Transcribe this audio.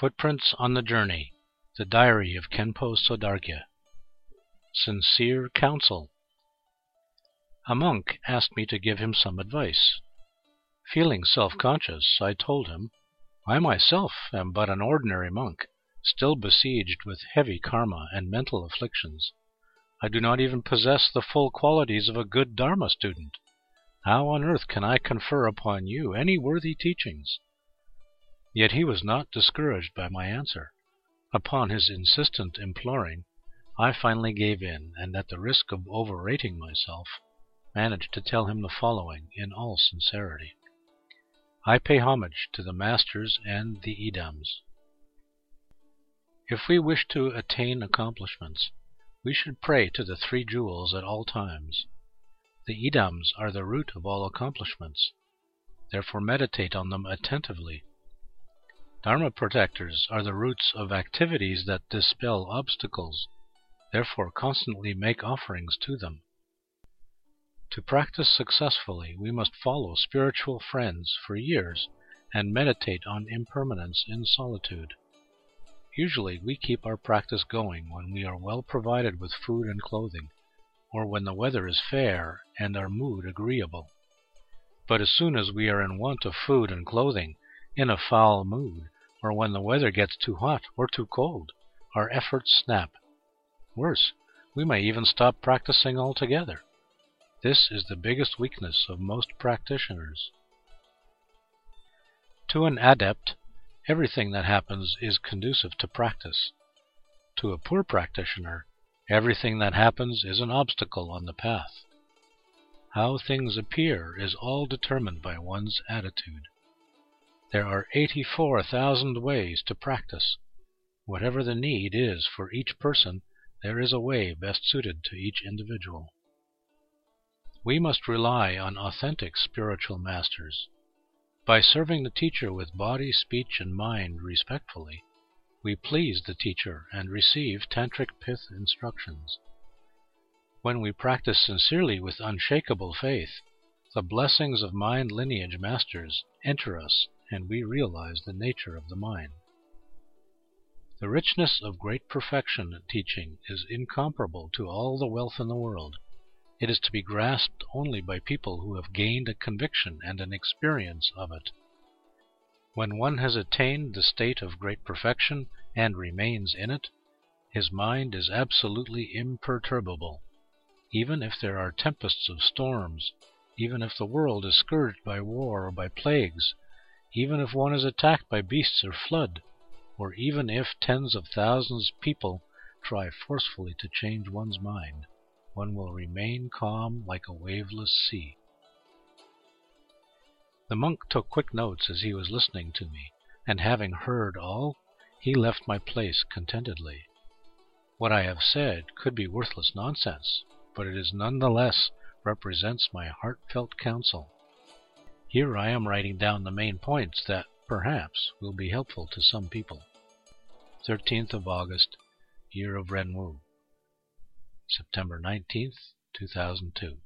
Footprints on the Journey The Diary of Khenpo Sodargye Sincere Counsel A monk asked me to give him some advice. Feeling self conscious, I told him: "I myself am but an ordinary monk, still besieged with heavy karma and mental afflictions. I do not even possess the full qualities of a good Dharma student. How on earth can I confer upon you any worthy teachings?" Yet he was not discouraged by my answer. Upon his insistent imploring, I finally gave in, and at the risk of overrating myself, managed to tell him the following in all sincerity: I pay homage to the Masters and the Yidams. If we wish to attain accomplishments, we should pray to the Three Jewels at all times. The Yidams are the root of all accomplishments. Therefore meditate on them attentively. Dharma protectors are the roots of activities that dispel obstacles. Therefore constantly make offerings to them. To practice successfully, we must follow spiritual friends for years and meditate on impermanence in solitude. Usually we keep our practice going when we are well provided with food and clothing, or when the weather is fair and our mood agreeable. But as soon as we are in want of food and clothing, in a foul mood, or when the weather gets too hot or too cold, our efforts snap. Worse, we may even stop practicing altogether. This is the biggest weakness of most practitioners. To an adept, everything that happens is conducive to practice. To a poor practitioner, everything that happens is an obstacle on the path. How things appear is all determined by one's attitude. There are eighty four thousand ways to practice. Whatever the need is for each person, there is a way best suited to each individual. We must rely on authentic spiritual masters. By serving the teacher with body, speech, and mind respectfully, we please the teacher and receive tantric pith instructions. When we practice sincerely with unshakable faith, the blessings of mind lineage masters enter us and we realize the nature of the mind. The richness of great perfection teaching is incomparable to all the wealth in the world. It is to be grasped only by people who have gained a conviction and an experience of it. When one has attained the state of great perfection and remains in it, his mind is absolutely imperturbable. Even if there are tempests of storms, even if the world is scourged by war or by plagues, even if one is attacked by beasts or flood, or even if tens of thousands of people try forcefully to change one's mind, one will remain calm like a waveless sea. The monk took quick notes as he was listening to me, and having heard all, he left my place contentedly. What I have said could be worthless nonsense, but it is none the less represents my heartfelt counsel. Here I am writing down the main points that, perhaps, will be helpful to some people. 13th of August, Year of Renwu, September 19th, 2002.